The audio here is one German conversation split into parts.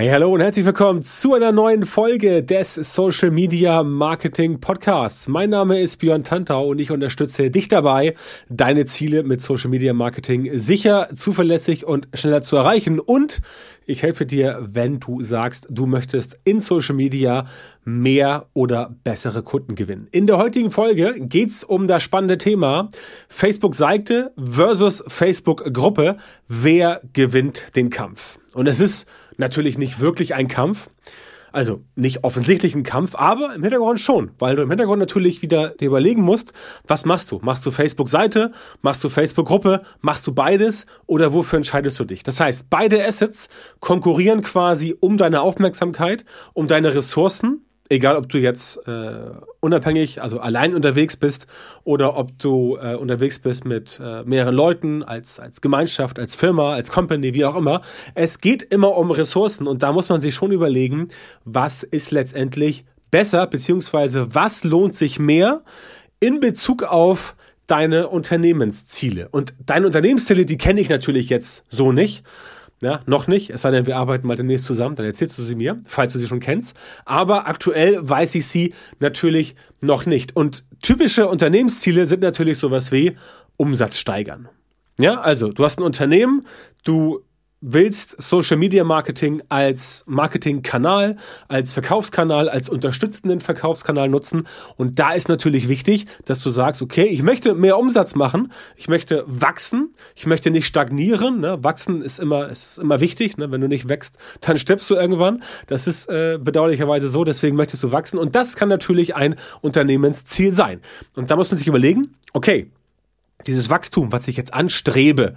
Hey, hallo und herzlich willkommen zu einer neuen Folge des Social Media Marketing Podcasts. Mein Name ist Björn Tantau und ich unterstütze dich dabei, deine Ziele mit Social Media Marketing sicher, zuverlässig und schneller zu erreichen. Und ich helfe dir, wenn du sagst, du möchtest in Social Media mehr oder bessere Kunden gewinnen. In der heutigen Folge geht's um das spannende Thema Facebook-Seite versus Facebook-Gruppe. Wer gewinnt den Kampf? Und es ist natürlich nicht wirklich ein Kampf. Also nicht offensichtlich ein Kampf, aber im Hintergrund schon, weil du im Hintergrund natürlich wieder dir überlegen musst, was machst du? Machst du Facebook-Seite? Machst du Facebook-Gruppe? Machst du beides? Oder wofür entscheidest du dich? Das heißt, beide Assets konkurrieren quasi um deine Aufmerksamkeit, um deine Ressourcen egal ob du jetzt äh, unabhängig, also allein unterwegs bist oder ob du äh, unterwegs bist mit äh, mehreren Leuten, als, als Gemeinschaft, als Firma, als Company, wie auch immer. Es geht immer um Ressourcen und da muss man sich schon überlegen, was ist letztendlich besser, beziehungsweise was lohnt sich mehr in Bezug auf deine Unternehmensziele. Und deine Unternehmensziele, die kenne ich natürlich jetzt so nicht. Ja, noch nicht, es sei denn, wir arbeiten mal demnächst zusammen, dann erzählst du sie mir, falls du sie schon kennst. Aber aktuell weiß ich sie natürlich noch nicht. Und typische Unternehmensziele sind natürlich sowas wie Umsatz steigern. Ja, also du hast ein Unternehmen, du willst Social Media Marketing als Marketingkanal, als Verkaufskanal, als unterstützenden Verkaufskanal nutzen. Und da ist natürlich wichtig, dass du sagst, okay, ich möchte mehr Umsatz machen, ich möchte wachsen, ich möchte nicht stagnieren. Ne? Wachsen ist immer, ist immer wichtig. Ne? Wenn du nicht wächst, dann stirbst du irgendwann. Das ist äh, bedauerlicherweise so, deswegen möchtest du wachsen. Und das kann natürlich ein Unternehmensziel sein. Und da muss man sich überlegen, okay, dieses Wachstum, was ich jetzt anstrebe,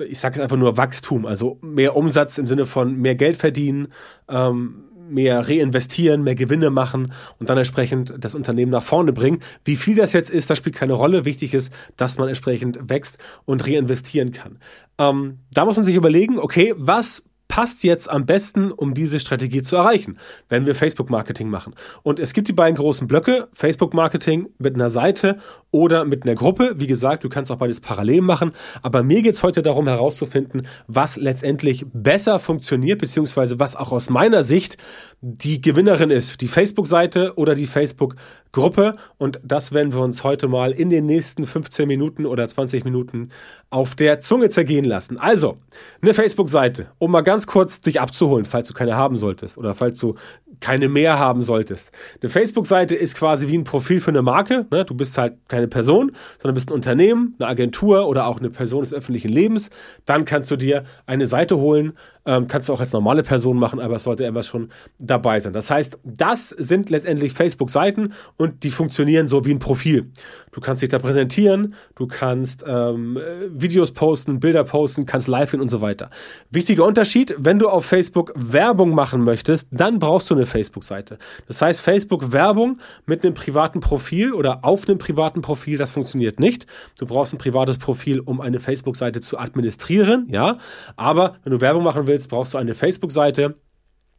ich sage es einfach nur Wachstum, also mehr Umsatz im Sinne von mehr Geld verdienen, ähm, mehr reinvestieren, mehr Gewinne machen und dann entsprechend das Unternehmen nach vorne bringen. Wie viel das jetzt ist, das spielt keine Rolle. Wichtig ist, dass man entsprechend wächst und reinvestieren kann. Ähm, da muss man sich überlegen, okay, was passt jetzt am besten, um diese Strategie zu erreichen, wenn wir Facebook-Marketing machen. Und es gibt die beiden großen Blöcke, Facebook-Marketing mit einer Seite oder mit einer Gruppe. Wie gesagt, du kannst auch beides parallel machen. Aber mir geht's heute darum herauszufinden, was letztendlich besser funktioniert, beziehungsweise was auch aus meiner Sicht die Gewinnerin ist. Die Facebook-Seite oder die Facebook-Gruppe. Und das werden wir uns heute mal in den nächsten 15 Minuten oder 20 Minuten auf der Zunge zergehen lassen. Also, eine Facebook-Seite, um mal ganz kurz dich abzuholen, falls du keine haben solltest oder falls du keine mehr haben solltest. Eine Facebook-Seite ist quasi wie ein Profil für eine Marke. Ne? Du bist halt keine Person, sondern bist ein Unternehmen, eine Agentur oder auch eine Person des öffentlichen Lebens. Dann kannst du dir eine Seite holen, ähm, kannst du auch als normale Person machen, aber es sollte etwas schon dabei sein. Das heißt, das sind letztendlich Facebook-Seiten und die funktionieren so wie ein Profil. Du kannst dich da präsentieren, du kannst ähm, Videos posten, Bilder posten, kannst live gehen und so weiter. Wichtiger Unterschied, wenn du auf Facebook Werbung machen möchtest, dann brauchst du eine Facebook-Seite. Das heißt, Facebook-Werbung mit einem privaten Profil oder auf einem privaten Profil, das funktioniert nicht. Du brauchst ein privates Profil, um eine Facebook-Seite zu administrieren, ja. Aber wenn du Werbung machen willst, willst, brauchst du eine Facebook-Seite.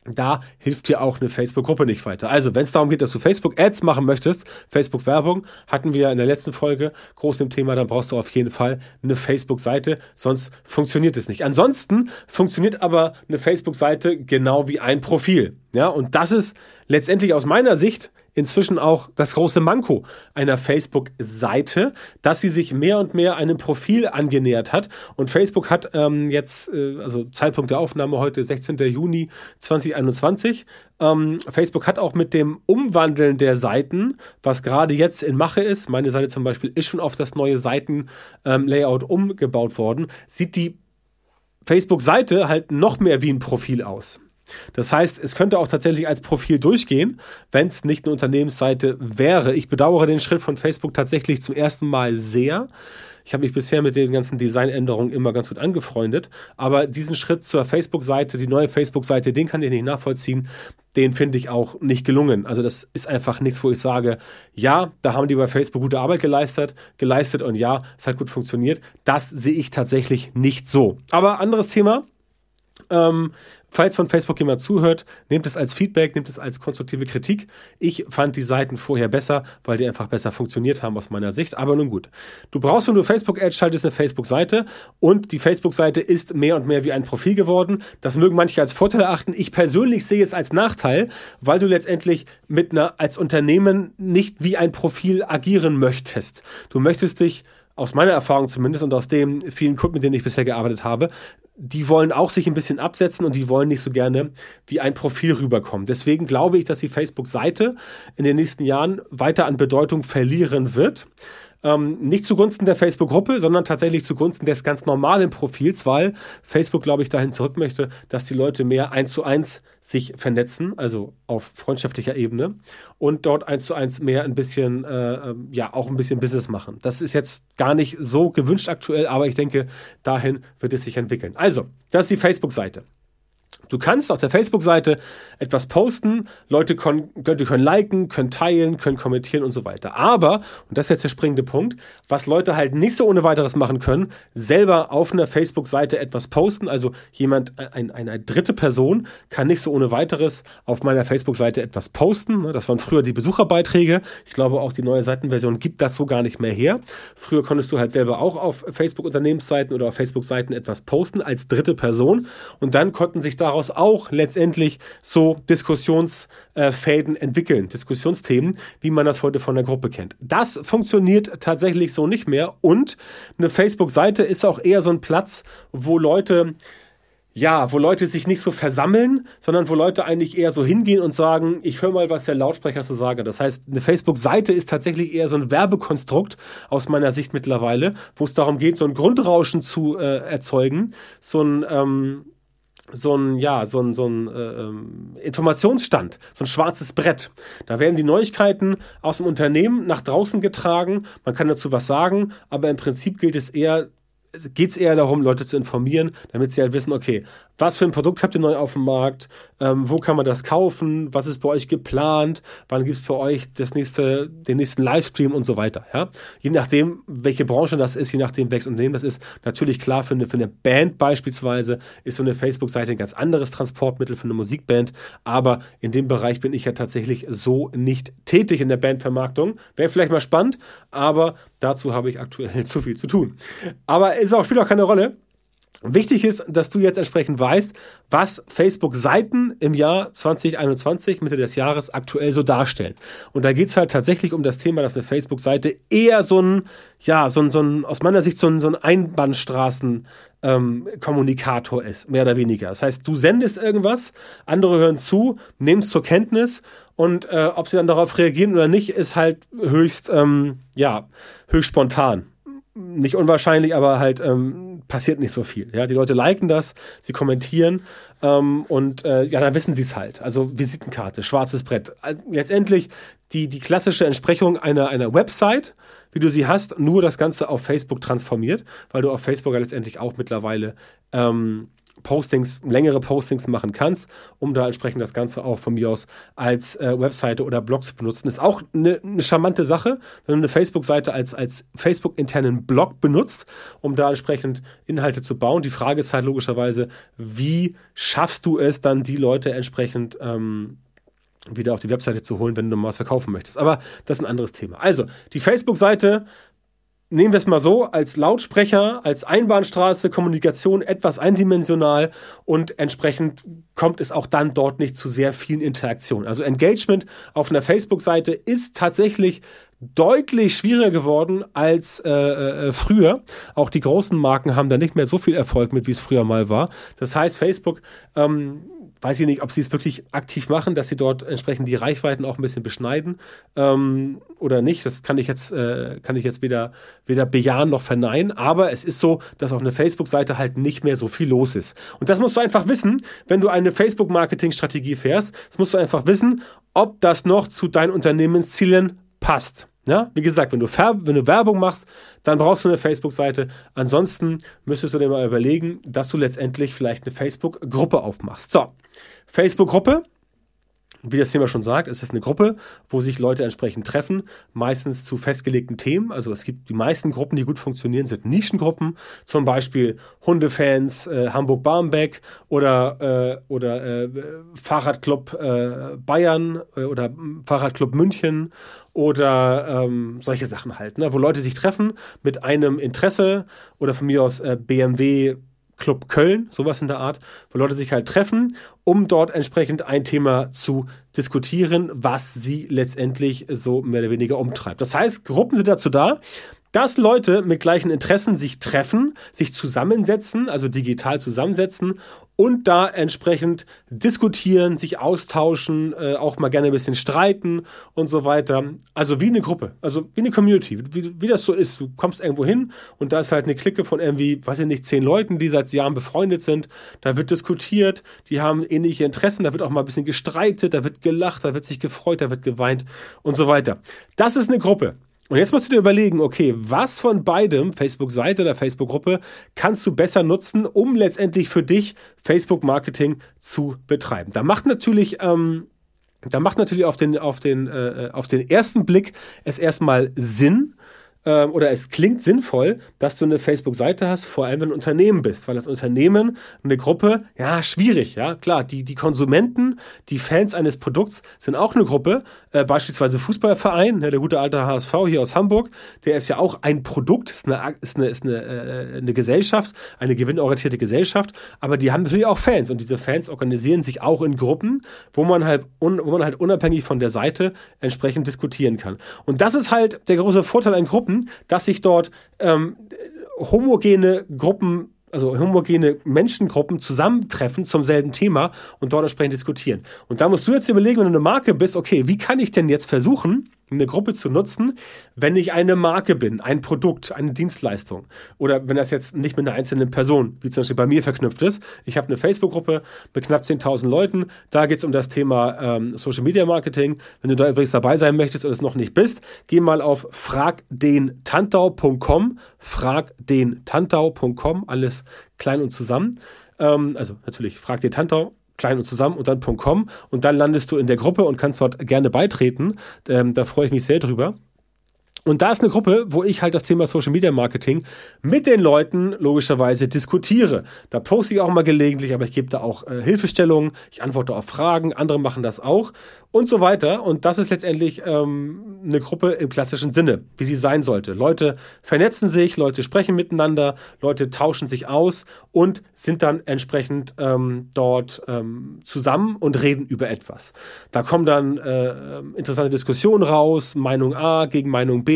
Da hilft dir auch eine Facebook-Gruppe nicht weiter. Also, wenn es darum geht, dass du Facebook-Ads machen möchtest, Facebook-Werbung, hatten wir in der letzten Folge groß im Thema, dann brauchst du auf jeden Fall eine Facebook-Seite, sonst funktioniert es nicht. Ansonsten funktioniert aber eine Facebook-Seite genau wie ein Profil. Ja, und das ist letztendlich aus meiner Sicht inzwischen auch das große Manko einer Facebook-Seite, dass sie sich mehr und mehr einem Profil angenähert hat. Und Facebook hat ähm, jetzt, äh, also Zeitpunkt der Aufnahme heute, 16. Juni 2021, ähm, Facebook hat auch mit dem Umwandeln der Seiten, was gerade jetzt in Mache ist, meine Seite zum Beispiel ist schon auf das neue Seitenlayout ähm, umgebaut worden, sieht die Facebook-Seite halt noch mehr wie ein Profil aus. Das heißt, es könnte auch tatsächlich als Profil durchgehen, wenn es nicht eine Unternehmensseite wäre. Ich bedauere den Schritt von Facebook tatsächlich zum ersten Mal sehr. Ich habe mich bisher mit den ganzen Designänderungen immer ganz gut angefreundet, aber diesen Schritt zur Facebook-Seite, die neue Facebook-Seite, den kann ich nicht nachvollziehen. Den finde ich auch nicht gelungen. Also das ist einfach nichts, wo ich sage, ja, da haben die bei Facebook gute Arbeit geleistet, geleistet und ja, es hat gut funktioniert. Das sehe ich tatsächlich nicht so. Aber anderes Thema. Ähm, falls von Facebook jemand zuhört, nehmt es als Feedback, nehmt es als konstruktive Kritik. Ich fand die Seiten vorher besser, weil die einfach besser funktioniert haben aus meiner Sicht. Aber nun gut. Du brauchst, wenn du Facebook-Ads schaltest, eine Facebook-Seite und die Facebook-Seite ist mehr und mehr wie ein Profil geworden. Das mögen manche als Vorteil erachten. Ich persönlich sehe es als Nachteil, weil du letztendlich mit einer, als Unternehmen nicht wie ein Profil agieren möchtest. Du möchtest dich aus meiner Erfahrung zumindest und aus den vielen Kunden, mit denen ich bisher gearbeitet habe, die wollen auch sich ein bisschen absetzen und die wollen nicht so gerne wie ein Profil rüberkommen. Deswegen glaube ich, dass die Facebook-Seite in den nächsten Jahren weiter an Bedeutung verlieren wird. Ähm, nicht zugunsten der Facebook-Gruppe, sondern tatsächlich zugunsten des ganz normalen Profils, weil Facebook, glaube ich, dahin zurück möchte, dass die Leute mehr eins zu eins sich vernetzen, also auf freundschaftlicher Ebene und dort eins zu eins mehr ein bisschen, äh, ähm, ja, auch ein bisschen Business machen. Das ist jetzt gar nicht so gewünscht aktuell, aber ich denke, dahin wird es sich entwickeln. Also, das ist die Facebook-Seite. Du kannst auf der Facebook-Seite etwas posten, Leute können, können liken, können teilen, können kommentieren und so weiter. Aber, und das ist jetzt der springende Punkt, was Leute halt nicht so ohne weiteres machen können, selber auf einer Facebook-Seite etwas posten. Also jemand, ein, eine dritte Person kann nicht so ohne weiteres auf meiner Facebook-Seite etwas posten. Das waren früher die Besucherbeiträge. Ich glaube, auch die neue Seitenversion gibt das so gar nicht mehr her. Früher konntest du halt selber auch auf Facebook-Unternehmensseiten oder auf Facebook-Seiten etwas posten als dritte Person und dann konnten sich daraus auch letztendlich so Diskussionsfäden entwickeln, Diskussionsthemen, wie man das heute von der Gruppe kennt. Das funktioniert tatsächlich so nicht mehr und eine Facebook-Seite ist auch eher so ein Platz, wo Leute ja, wo Leute sich nicht so versammeln, sondern wo Leute eigentlich eher so hingehen und sagen, ich höre mal, was der Lautsprecher so sagt. Das heißt, eine Facebook-Seite ist tatsächlich eher so ein Werbekonstrukt aus meiner Sicht mittlerweile, wo es darum geht, so ein Grundrauschen zu äh, erzeugen, so ein ähm, so ein, ja, so ein, so ein äh, ähm, Informationsstand, so ein schwarzes Brett. Da werden die Neuigkeiten aus dem Unternehmen nach draußen getragen. Man kann dazu was sagen, aber im Prinzip gilt es eher, geht es eher darum, Leute zu informieren, damit sie halt wissen, okay, was für ein Produkt habt ihr neu auf dem Markt, ähm, wo kann man das kaufen, was ist bei euch geplant, wann gibt es bei euch das nächste, den nächsten Livestream und so weiter. Ja? Je nachdem, welche Branche das ist, je nachdem, welches Unternehmen das ist, natürlich klar für eine, für eine Band beispielsweise ist so eine Facebook-Seite ein ganz anderes Transportmittel für eine Musikband, aber in dem Bereich bin ich ja tatsächlich so nicht tätig in der Bandvermarktung. Wäre vielleicht mal spannend, aber dazu habe ich aktuell zu viel zu tun. Aber es spielt auch keine Rolle. Wichtig ist, dass du jetzt entsprechend weißt, was Facebook-Seiten im Jahr 2021, Mitte des Jahres, aktuell so darstellen. Und da geht's halt tatsächlich um das Thema, dass eine Facebook-Seite eher so ein, ja, so ein, so ein, aus meiner Sicht so ein, so ein Einbahnstraßen, ähm, Kommunikator ist, mehr oder weniger. Das heißt, du sendest irgendwas, andere hören zu, nehmen es zur Kenntnis und äh, ob sie dann darauf reagieren oder nicht, ist halt höchst, ähm, ja, höchst spontan nicht unwahrscheinlich, aber halt ähm, passiert nicht so viel. Ja, die Leute liken das, sie kommentieren ähm, und äh, ja, dann wissen sie es halt. Also Visitenkarte, schwarzes Brett. Also, letztendlich die die klassische Entsprechung einer einer Website, wie du sie hast, nur das Ganze auf Facebook transformiert, weil du auf Facebook ja letztendlich auch mittlerweile ähm, Postings, längere Postings machen kannst, um da entsprechend das Ganze auch von mir aus als äh, Webseite oder Blog zu benutzen. Ist auch eine, eine charmante Sache, wenn du eine Facebook-Seite als, als Facebook-internen Blog benutzt, um da entsprechend Inhalte zu bauen. Die Frage ist halt logischerweise, wie schaffst du es dann, die Leute entsprechend ähm, wieder auf die Webseite zu holen, wenn du mal was verkaufen möchtest. Aber das ist ein anderes Thema. Also, die Facebook-Seite nehmen wir es mal so, als Lautsprecher, als Einbahnstraße, Kommunikation etwas eindimensional und entsprechend kommt es auch dann dort nicht zu sehr vielen Interaktionen. Also Engagement auf einer Facebook-Seite ist tatsächlich deutlich schwieriger geworden als äh, äh, früher. Auch die großen Marken haben da nicht mehr so viel Erfolg mit, wie es früher mal war. Das heißt, Facebook ähm, weiß ich nicht, ob sie es wirklich aktiv machen, dass sie dort entsprechend die Reichweiten auch ein bisschen beschneiden ähm, oder nicht. Das kann ich jetzt, äh, kann ich jetzt weder, weder bejahen noch verneinen. Aber es ist so, dass auf einer Facebook-Seite halt nicht mehr so viel los ist. Und das musst du einfach wissen, wenn du eine Facebook-Marketing-Strategie fährst. Das musst du einfach wissen, ob das noch zu deinen Unternehmenszielen passt. Ja, wie gesagt, wenn du, wenn du Werbung machst, dann brauchst du eine Facebook-Seite. Ansonsten müsstest du dir mal überlegen, dass du letztendlich vielleicht eine Facebook-Gruppe aufmachst. So, Facebook-Gruppe wie das Thema schon sagt, es ist eine Gruppe, wo sich Leute entsprechend treffen, meistens zu festgelegten Themen. Also es gibt die meisten Gruppen, die gut funktionieren, sind Nischengruppen, zum Beispiel Hundefans, äh, Hamburg-Barmbek oder, äh, oder äh, Fahrradclub äh, Bayern äh, oder Fahrradclub München oder ähm, solche Sachen halt, ne? wo Leute sich treffen mit einem Interesse oder von mir aus äh, BMW Club Köln, sowas in der Art, wo Leute sich halt treffen, um dort entsprechend ein Thema zu diskutieren, was sie letztendlich so mehr oder weniger umtreibt. Das heißt, Gruppen sind dazu da, dass Leute mit gleichen Interessen sich treffen, sich zusammensetzen, also digital zusammensetzen und da entsprechend diskutieren, sich austauschen, äh, auch mal gerne ein bisschen streiten und so weiter. Also wie eine Gruppe, also wie eine Community, wie, wie das so ist. Du kommst irgendwo hin und da ist halt eine Clique von irgendwie, weiß ich nicht, zehn Leuten, die seit Jahren befreundet sind. Da wird diskutiert, die haben ähnliche Interessen, da wird auch mal ein bisschen gestreitet, da wird gelacht, da wird sich gefreut, da wird geweint und so weiter. Das ist eine Gruppe. Und jetzt musst du dir überlegen, okay, was von beidem, Facebook-Seite oder Facebook-Gruppe, kannst du besser nutzen, um letztendlich für dich Facebook-Marketing zu betreiben. Da macht natürlich, ähm, da macht natürlich auf den, auf den, äh, auf den ersten Blick es erstmal Sinn, ähm, oder es klingt sinnvoll, dass du eine Facebook-Seite hast, vor allem wenn du ein Unternehmen bist, weil das Unternehmen, eine Gruppe, ja, schwierig, ja, klar, die, die Konsumenten, die Fans eines Produkts sind auch eine Gruppe, äh, beispielsweise Fußballverein, ne, der gute alte HSV hier aus Hamburg, der ist ja auch ein Produkt, ist eine, ist eine, ist eine, äh, eine Gesellschaft, eine gewinnorientierte Gesellschaft, aber die haben natürlich auch Fans und diese Fans organisieren sich auch in Gruppen, wo man halt, un, wo man halt unabhängig von der Seite entsprechend diskutieren kann. Und das ist halt der große Vorteil an Gruppen, Dass sich dort ähm, homogene Gruppen also homogene Menschengruppen zusammentreffen zum selben Thema und dort entsprechend diskutieren. Und da musst du jetzt überlegen, wenn du eine Marke bist, okay, wie kann ich denn jetzt versuchen, eine Gruppe zu nutzen, wenn ich eine Marke bin, ein Produkt, eine Dienstleistung oder wenn das jetzt nicht mit einer einzelnen Person, wie zum Beispiel bei mir verknüpft ist. Ich habe eine Facebook-Gruppe mit knapp 10.000 Leuten, da geht es um das Thema ähm, Social Media Marketing. Wenn du da übrigens dabei sein möchtest und es noch nicht bist, geh mal auf fragdentantau.com, fragdentantau.com, alles klein und zusammen. Ähm, also natürlich frag den Tantau klein und zusammen und dann .com und dann landest du in der Gruppe und kannst dort gerne beitreten. Ähm, da freue ich mich sehr drüber. Und da ist eine Gruppe, wo ich halt das Thema Social Media Marketing mit den Leuten logischerweise diskutiere. Da poste ich auch mal gelegentlich, aber ich gebe da auch äh, Hilfestellungen, ich antworte auf Fragen, andere machen das auch und so weiter. Und das ist letztendlich ähm, eine Gruppe im klassischen Sinne, wie sie sein sollte. Leute vernetzen sich, Leute sprechen miteinander, Leute tauschen sich aus und sind dann entsprechend ähm, dort ähm, zusammen und reden über etwas. Da kommen dann äh, interessante Diskussionen raus, Meinung A gegen Meinung B.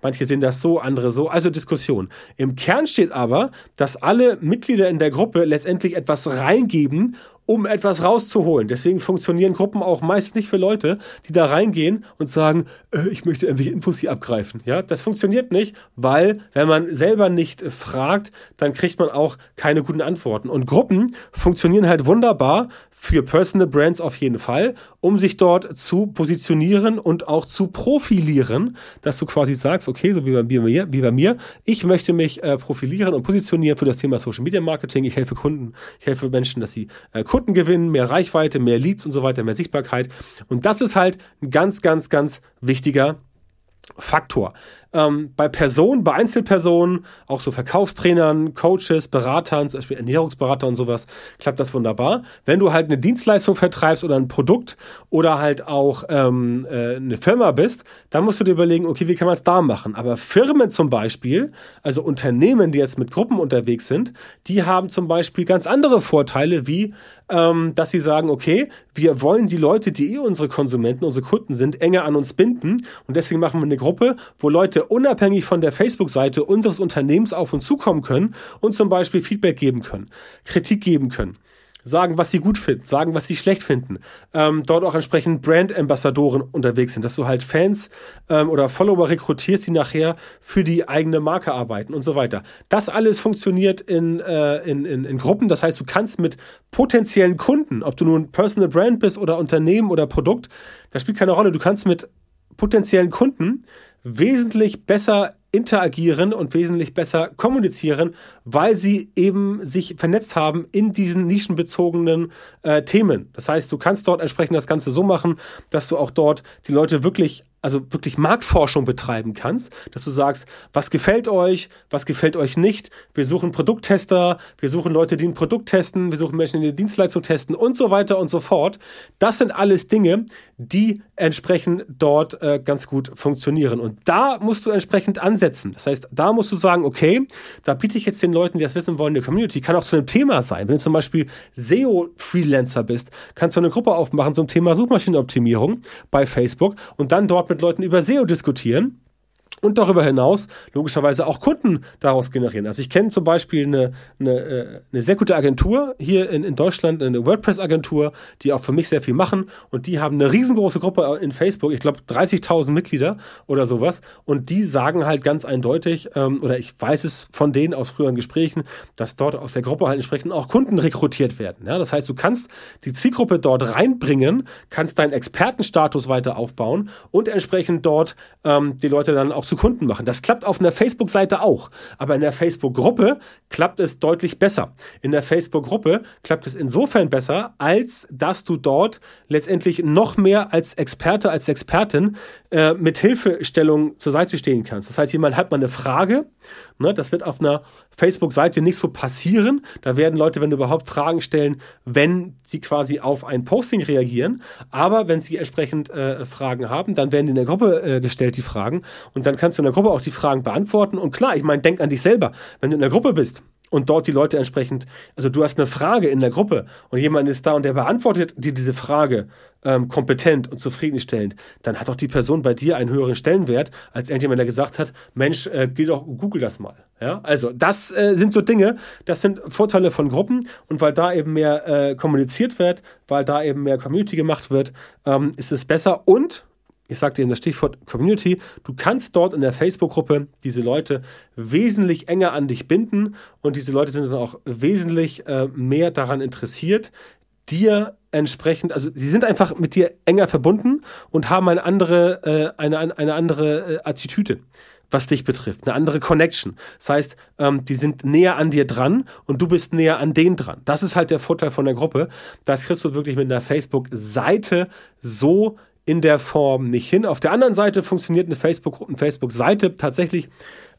Manche sehen das so, andere so. Also Diskussion. Im Kern steht aber, dass alle Mitglieder in der Gruppe letztendlich etwas reingeben um etwas rauszuholen. Deswegen funktionieren Gruppen auch meist nicht für Leute, die da reingehen und sagen, äh, ich möchte irgendwelche Infos hier abgreifen. Ja, das funktioniert nicht, weil wenn man selber nicht fragt, dann kriegt man auch keine guten Antworten. Und Gruppen funktionieren halt wunderbar für Personal Brands auf jeden Fall, um sich dort zu positionieren und auch zu profilieren, dass du quasi sagst, okay, so wie bei mir, wie bei mir ich möchte mich äh, profilieren und positionieren für das Thema Social Media Marketing. Ich helfe Kunden, ich helfe Menschen, dass sie äh, Kunden gewinnen, mehr Reichweite, mehr Leads und so weiter, mehr Sichtbarkeit. Und das ist halt ein ganz, ganz, ganz wichtiger Faktor. Ähm, bei Personen, bei Einzelpersonen, auch so Verkaufstrainern, Coaches, Beratern, zum Beispiel Ernährungsberater und sowas, klappt das wunderbar. Wenn du halt eine Dienstleistung vertreibst oder ein Produkt oder halt auch ähm, äh, eine Firma bist, dann musst du dir überlegen, okay, wie kann man es da machen? Aber Firmen zum Beispiel, also Unternehmen, die jetzt mit Gruppen unterwegs sind, die haben zum Beispiel ganz andere Vorteile, wie ähm, dass sie sagen, okay, wir wollen die Leute, die eh unsere Konsumenten, unsere Kunden sind, enger an uns binden und deswegen machen wir eine Gruppe, wo Leute unabhängig von der Facebook-Seite unseres Unternehmens auf uns zukommen können und zum Beispiel Feedback geben können, Kritik geben können sagen, was sie gut finden, sagen, was sie schlecht finden. Ähm, dort auch entsprechend Brand-Ambassadoren unterwegs sind, dass du halt Fans ähm, oder Follower rekrutierst, die nachher für die eigene Marke arbeiten und so weiter. Das alles funktioniert in, äh, in, in, in Gruppen. Das heißt, du kannst mit potenziellen Kunden, ob du nun Personal Brand bist oder Unternehmen oder Produkt, das spielt keine Rolle. Du kannst mit potenziellen Kunden wesentlich besser interagieren und wesentlich besser kommunizieren, weil sie eben sich vernetzt haben in diesen nischenbezogenen äh, Themen. Das heißt, du kannst dort entsprechend das Ganze so machen, dass du auch dort die Leute wirklich also wirklich Marktforschung betreiben kannst, dass du sagst, was gefällt euch, was gefällt euch nicht. Wir suchen Produkttester, wir suchen Leute, die ein Produkt testen, wir suchen Menschen, die eine Dienstleistung testen und so weiter und so fort. Das sind alles Dinge, die entsprechend dort äh, ganz gut funktionieren. Und da musst du entsprechend ansetzen. Das heißt, da musst du sagen, okay, da biete ich jetzt den Leuten, die das wissen wollen, eine Community. Kann auch zu einem Thema sein. Wenn du zum Beispiel SEO-Freelancer bist, kannst du eine Gruppe aufmachen zum Thema Suchmaschinenoptimierung bei Facebook und dann dort mit Leuten über SEO diskutieren und darüber hinaus logischerweise auch Kunden daraus generieren. Also ich kenne zum Beispiel eine, eine, äh, eine sehr gute Agentur hier in, in Deutschland, eine WordPress-Agentur, die auch für mich sehr viel machen und die haben eine riesengroße Gruppe in Facebook, ich glaube 30.000 Mitglieder oder sowas und die sagen halt ganz eindeutig, ähm, oder ich weiß es von denen aus früheren Gesprächen, dass dort aus der Gruppe halt entsprechend auch Kunden rekrutiert werden. Ja? Das heißt, du kannst die Zielgruppe dort reinbringen, kannst deinen Expertenstatus weiter aufbauen und entsprechend dort ähm, die Leute dann auch auch zu Kunden machen. Das klappt auf einer Facebook-Seite auch. Aber in der Facebook-Gruppe klappt es deutlich besser. In der Facebook-Gruppe klappt es insofern besser, als dass du dort letztendlich noch mehr als Experte, als Expertin äh, mit Hilfestellung zur Seite stehen kannst. Das heißt, jemand hat mal eine Frage. Ne, das wird auf einer Facebook-Seite nicht so passieren. Da werden Leute, wenn überhaupt, Fragen stellen, wenn sie quasi auf ein Posting reagieren. Aber wenn sie entsprechend äh, Fragen haben, dann werden in der Gruppe äh, gestellt, die Fragen. Und dann kannst du in der Gruppe auch die Fragen beantworten. Und klar, ich meine, denk an dich selber. Wenn du in der Gruppe bist und dort die Leute entsprechend, also du hast eine Frage in der Gruppe und jemand ist da und der beantwortet dir diese Frage ähm, kompetent und zufriedenstellend, dann hat doch die Person bei dir einen höheren Stellenwert, als irgendjemand, der gesagt hat, Mensch, äh, geh doch, google das mal. Ja, also das äh, sind so Dinge, das sind Vorteile von Gruppen und weil da eben mehr äh, kommuniziert wird, weil da eben mehr Community gemacht wird, ähm, ist es besser und ich sagte eben das Stichwort Community, du kannst dort in der Facebook-Gruppe diese Leute wesentlich enger an dich binden und diese Leute sind dann auch wesentlich äh, mehr daran interessiert, dir entsprechend, also sie sind einfach mit dir enger verbunden und haben eine andere, äh, eine, eine andere äh, Attitüde was dich betrifft, eine andere Connection. Das heißt, ähm, die sind näher an dir dran und du bist näher an denen dran. Das ist halt der Vorteil von der Gruppe. Das kriegst du wirklich mit einer Facebook-Seite so in der Form nicht hin. Auf der anderen Seite funktioniert eine Facebook, Facebook-Seite tatsächlich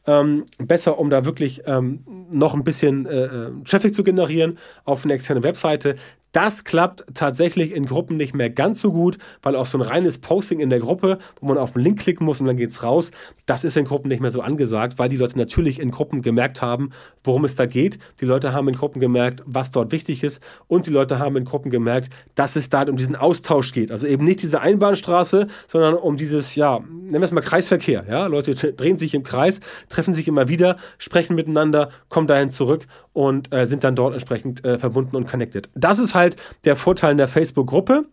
ähm, besser, um da wirklich ähm, noch ein bisschen äh, äh Traffic zu generieren auf eine externe Webseite. Das klappt tatsächlich in Gruppen nicht mehr ganz so gut, weil auch so ein reines Posting in der Gruppe, wo man auf den Link klicken muss und dann geht's raus, das ist in Gruppen nicht mehr so angesagt, weil die Leute natürlich in Gruppen gemerkt haben, worum es da geht. Die Leute haben in Gruppen gemerkt, was dort wichtig ist und die Leute haben in Gruppen gemerkt, dass es da um diesen Austausch geht. Also eben nicht diese Einbahnstraße, sondern um dieses, ja, nennen wir es mal Kreisverkehr. Ja, Leute drehen sich im Kreis, treffen sich immer wieder, sprechen miteinander, kommen dahin zurück und äh, sind dann dort entsprechend äh, verbunden und connected. Das ist halt halt der Vorteil in der Facebook-Gruppe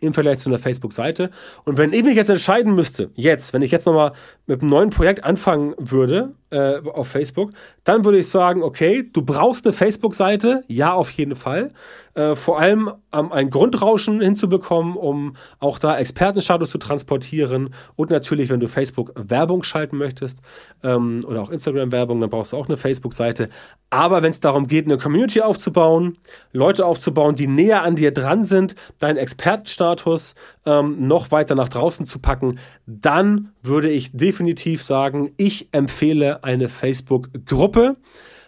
im Vergleich zu einer Facebook-Seite. Und wenn ich mich jetzt entscheiden müsste, jetzt, wenn ich jetzt nochmal mit einem neuen Projekt anfangen würde äh, auf Facebook, dann würde ich sagen, okay, du brauchst eine Facebook-Seite, ja, auf jeden Fall. Äh, vor allem um ein Grundrauschen hinzubekommen, um auch da Expertenstatus zu transportieren. Und natürlich, wenn du Facebook Werbung schalten möchtest ähm, oder auch Instagram Werbung, dann brauchst du auch eine Facebook-Seite. Aber wenn es darum geht, eine Community aufzubauen, Leute aufzubauen, die näher an dir dran sind, deinen Expertenstatus ähm, noch weiter nach draußen zu packen, dann würde ich definitiv sagen, ich empfehle eine Facebook-Gruppe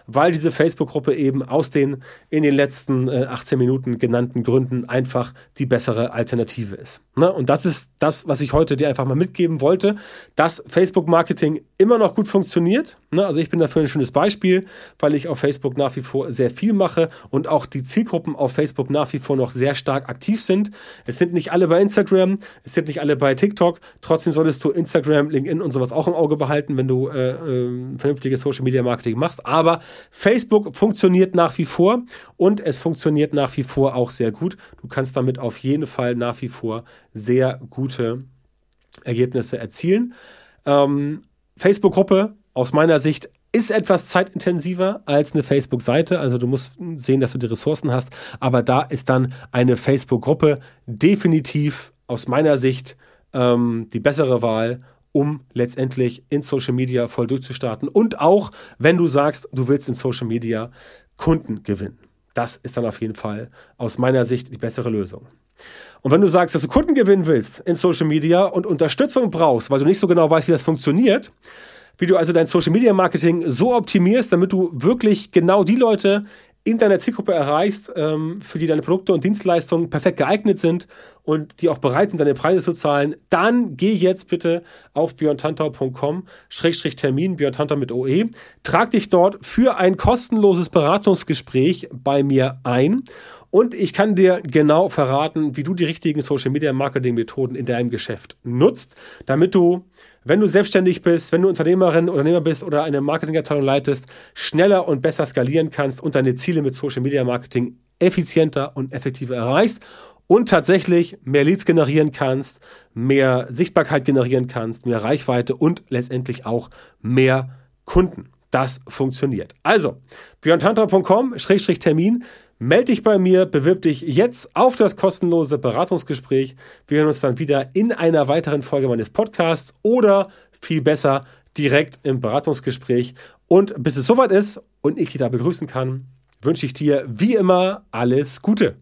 weil diese Facebook-Gruppe eben aus den in den letzten äh, 18 Minuten genannten Gründen einfach die bessere Alternative ist. Ne? Und das ist das, was ich heute dir einfach mal mitgeben wollte, dass Facebook-Marketing immer noch gut funktioniert. Ne? Also ich bin dafür ein schönes Beispiel, weil ich auf Facebook nach wie vor sehr viel mache und auch die Zielgruppen auf Facebook nach wie vor noch sehr stark aktiv sind. Es sind nicht alle bei Instagram, es sind nicht alle bei TikTok. Trotzdem solltest du Instagram, LinkedIn und sowas auch im Auge behalten, wenn du äh, äh, vernünftiges Social-Media-Marketing machst. Aber Facebook funktioniert nach wie vor und es funktioniert nach wie vor auch sehr gut. Du kannst damit auf jeden Fall nach wie vor sehr gute Ergebnisse erzielen. Ähm, Facebook-Gruppe aus meiner Sicht ist etwas zeitintensiver als eine Facebook-Seite. Also du musst sehen, dass du die Ressourcen hast. Aber da ist dann eine Facebook-Gruppe definitiv aus meiner Sicht ähm, die bessere Wahl um letztendlich in Social Media voll durchzustarten. Und auch, wenn du sagst, du willst in Social Media Kunden gewinnen. Das ist dann auf jeden Fall aus meiner Sicht die bessere Lösung. Und wenn du sagst, dass du Kunden gewinnen willst in Social Media und Unterstützung brauchst, weil du nicht so genau weißt, wie das funktioniert, wie du also dein Social Media Marketing so optimierst, damit du wirklich genau die Leute in deiner Zielgruppe erreichst, ähm, für die deine Produkte und Dienstleistungen perfekt geeignet sind und die auch bereit sind, deine Preise zu zahlen, dann geh jetzt bitte auf björntantau.com Termin, björntantau mit OE, trag dich dort für ein kostenloses Beratungsgespräch bei mir ein. Und ich kann dir genau verraten, wie du die richtigen Social Media Marketing Methoden in deinem Geschäft nutzt, damit du wenn du selbstständig bist, wenn du Unternehmerin, Unternehmer bist oder eine Marketingabteilung leitest, schneller und besser skalieren kannst und deine Ziele mit Social Media Marketing effizienter und effektiver erreichst und tatsächlich mehr Leads generieren kannst, mehr Sichtbarkeit generieren kannst, mehr Reichweite und letztendlich auch mehr Kunden. Das funktioniert. Also, björntantra.com-termin Meld dich bei mir, bewirb dich jetzt auf das kostenlose Beratungsgespräch. Wir hören uns dann wieder in einer weiteren Folge meines Podcasts oder viel besser direkt im Beratungsgespräch. Und bis es soweit ist und ich dich da begrüßen kann, wünsche ich dir wie immer alles Gute.